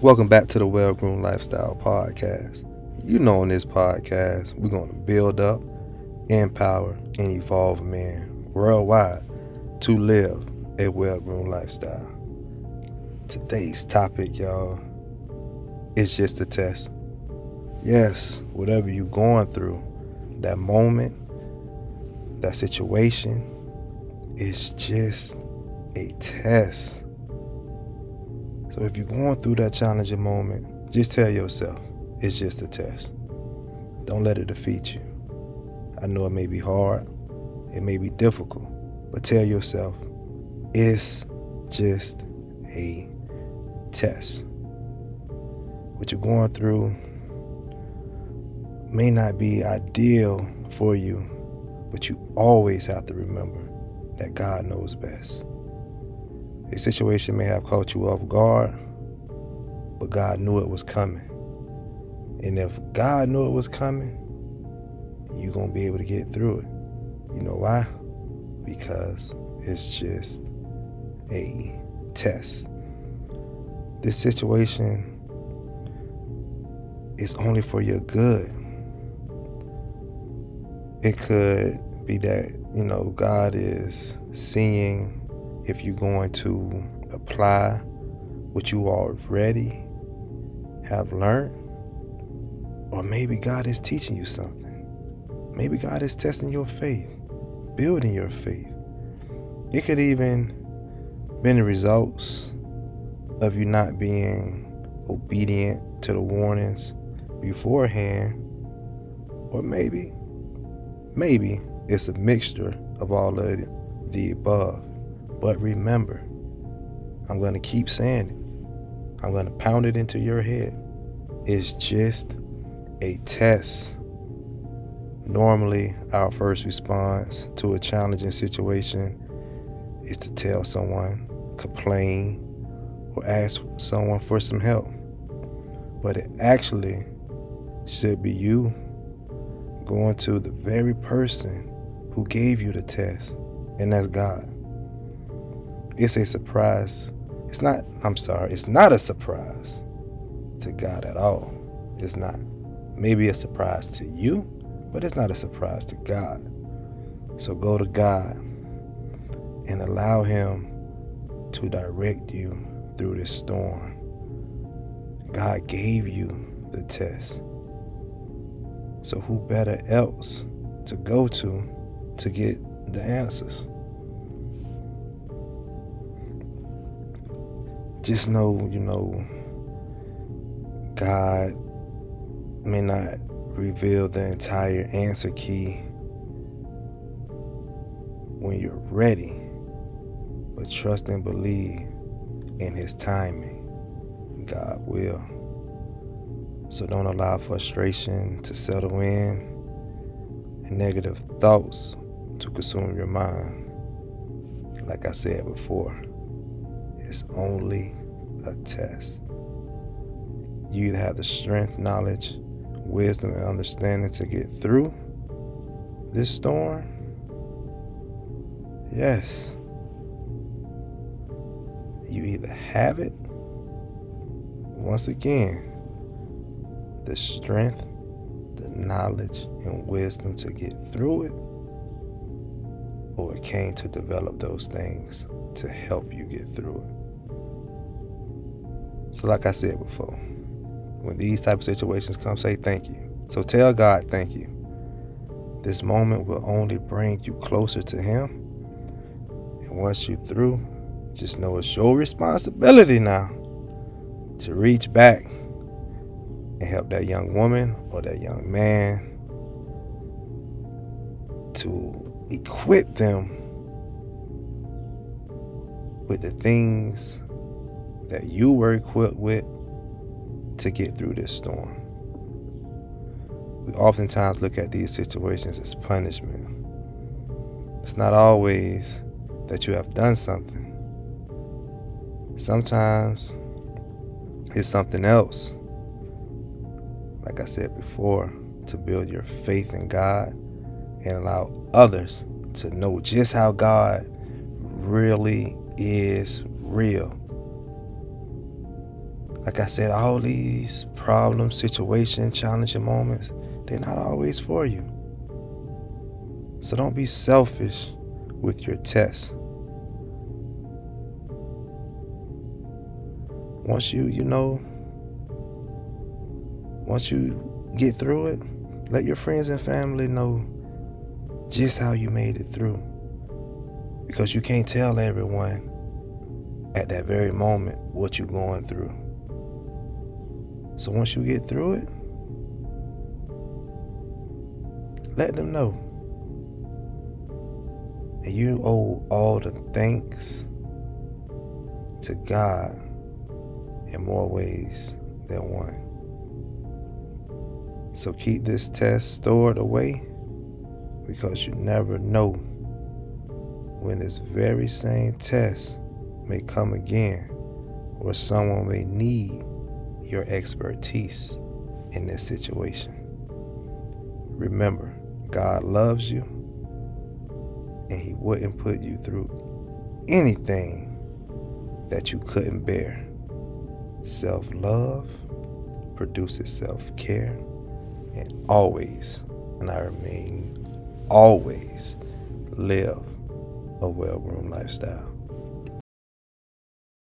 Welcome back to the Well Groomed Lifestyle Podcast. You know, in this podcast, we're going to build up, empower, and evolve men worldwide to live a well groomed lifestyle. Today's topic, y'all, is just a test. Yes, whatever you're going through, that moment, that situation, is just a test. So if you're going through that challenging moment, just tell yourself it's just a test. Don't let it defeat you. I know it may be hard, it may be difficult, but tell yourself it's just a test. What you're going through may not be ideal for you, but you always have to remember that God knows best. A situation may have caught you off guard, but God knew it was coming. And if God knew it was coming, you're going to be able to get through it. You know why? Because it's just a test. This situation is only for your good. It could be that, you know, God is seeing if you're going to apply what you already have learned, or maybe God is teaching you something. Maybe God is testing your faith, building your faith. It could even been the results of you not being obedient to the warnings beforehand, or maybe, maybe it's a mixture of all of the above. But remember, I'm going to keep saying it. I'm going to pound it into your head. It's just a test. Normally, our first response to a challenging situation is to tell someone, complain, or ask someone for some help. But it actually should be you going to the very person who gave you the test, and that's God it's a surprise. It's not, I'm sorry, it's not a surprise to God at all. It's not. Maybe a surprise to you, but it's not a surprise to God. So go to God and allow Him to direct you through this storm. God gave you the test. So who better else to go to to get the answers? Just know, you know, God may not reveal the entire answer key when you're ready, but trust and believe in His timing. God will. So don't allow frustration to settle in and negative thoughts to consume your mind. Like I said before, it's only a test. You either have the strength, knowledge, wisdom, and understanding to get through this storm. Yes. You either have it, once again, the strength, the knowledge, and wisdom to get through it, or it came to develop those things to help you get through it. So, like I said before, when these type of situations come, say thank you. So tell God thank you. This moment will only bring you closer to Him. And once you're through, just know it's your responsibility now to reach back and help that young woman or that young man to equip them with the things that you were equipped with to get through this storm. We oftentimes look at these situations as punishment. It's not always that you have done something. Sometimes it's something else. Like I said before, to build your faith in God and allow others to know just how God really is real Like I said, all these problems, situations, challenging moments, they're not always for you. So don't be selfish with your test. Once you, you know, once you get through it, let your friends and family know just how you made it through. Because you can't tell everyone at that very moment what you're going through. So once you get through it, let them know. And you owe all the thanks to God in more ways than one. So keep this test stored away because you never know when this very same test may come again or someone may need your expertise in this situation. Remember, God loves you and He wouldn't put you through anything that you couldn't bear. Self love produces self care, and always, and I remain always, live a well groomed lifestyle.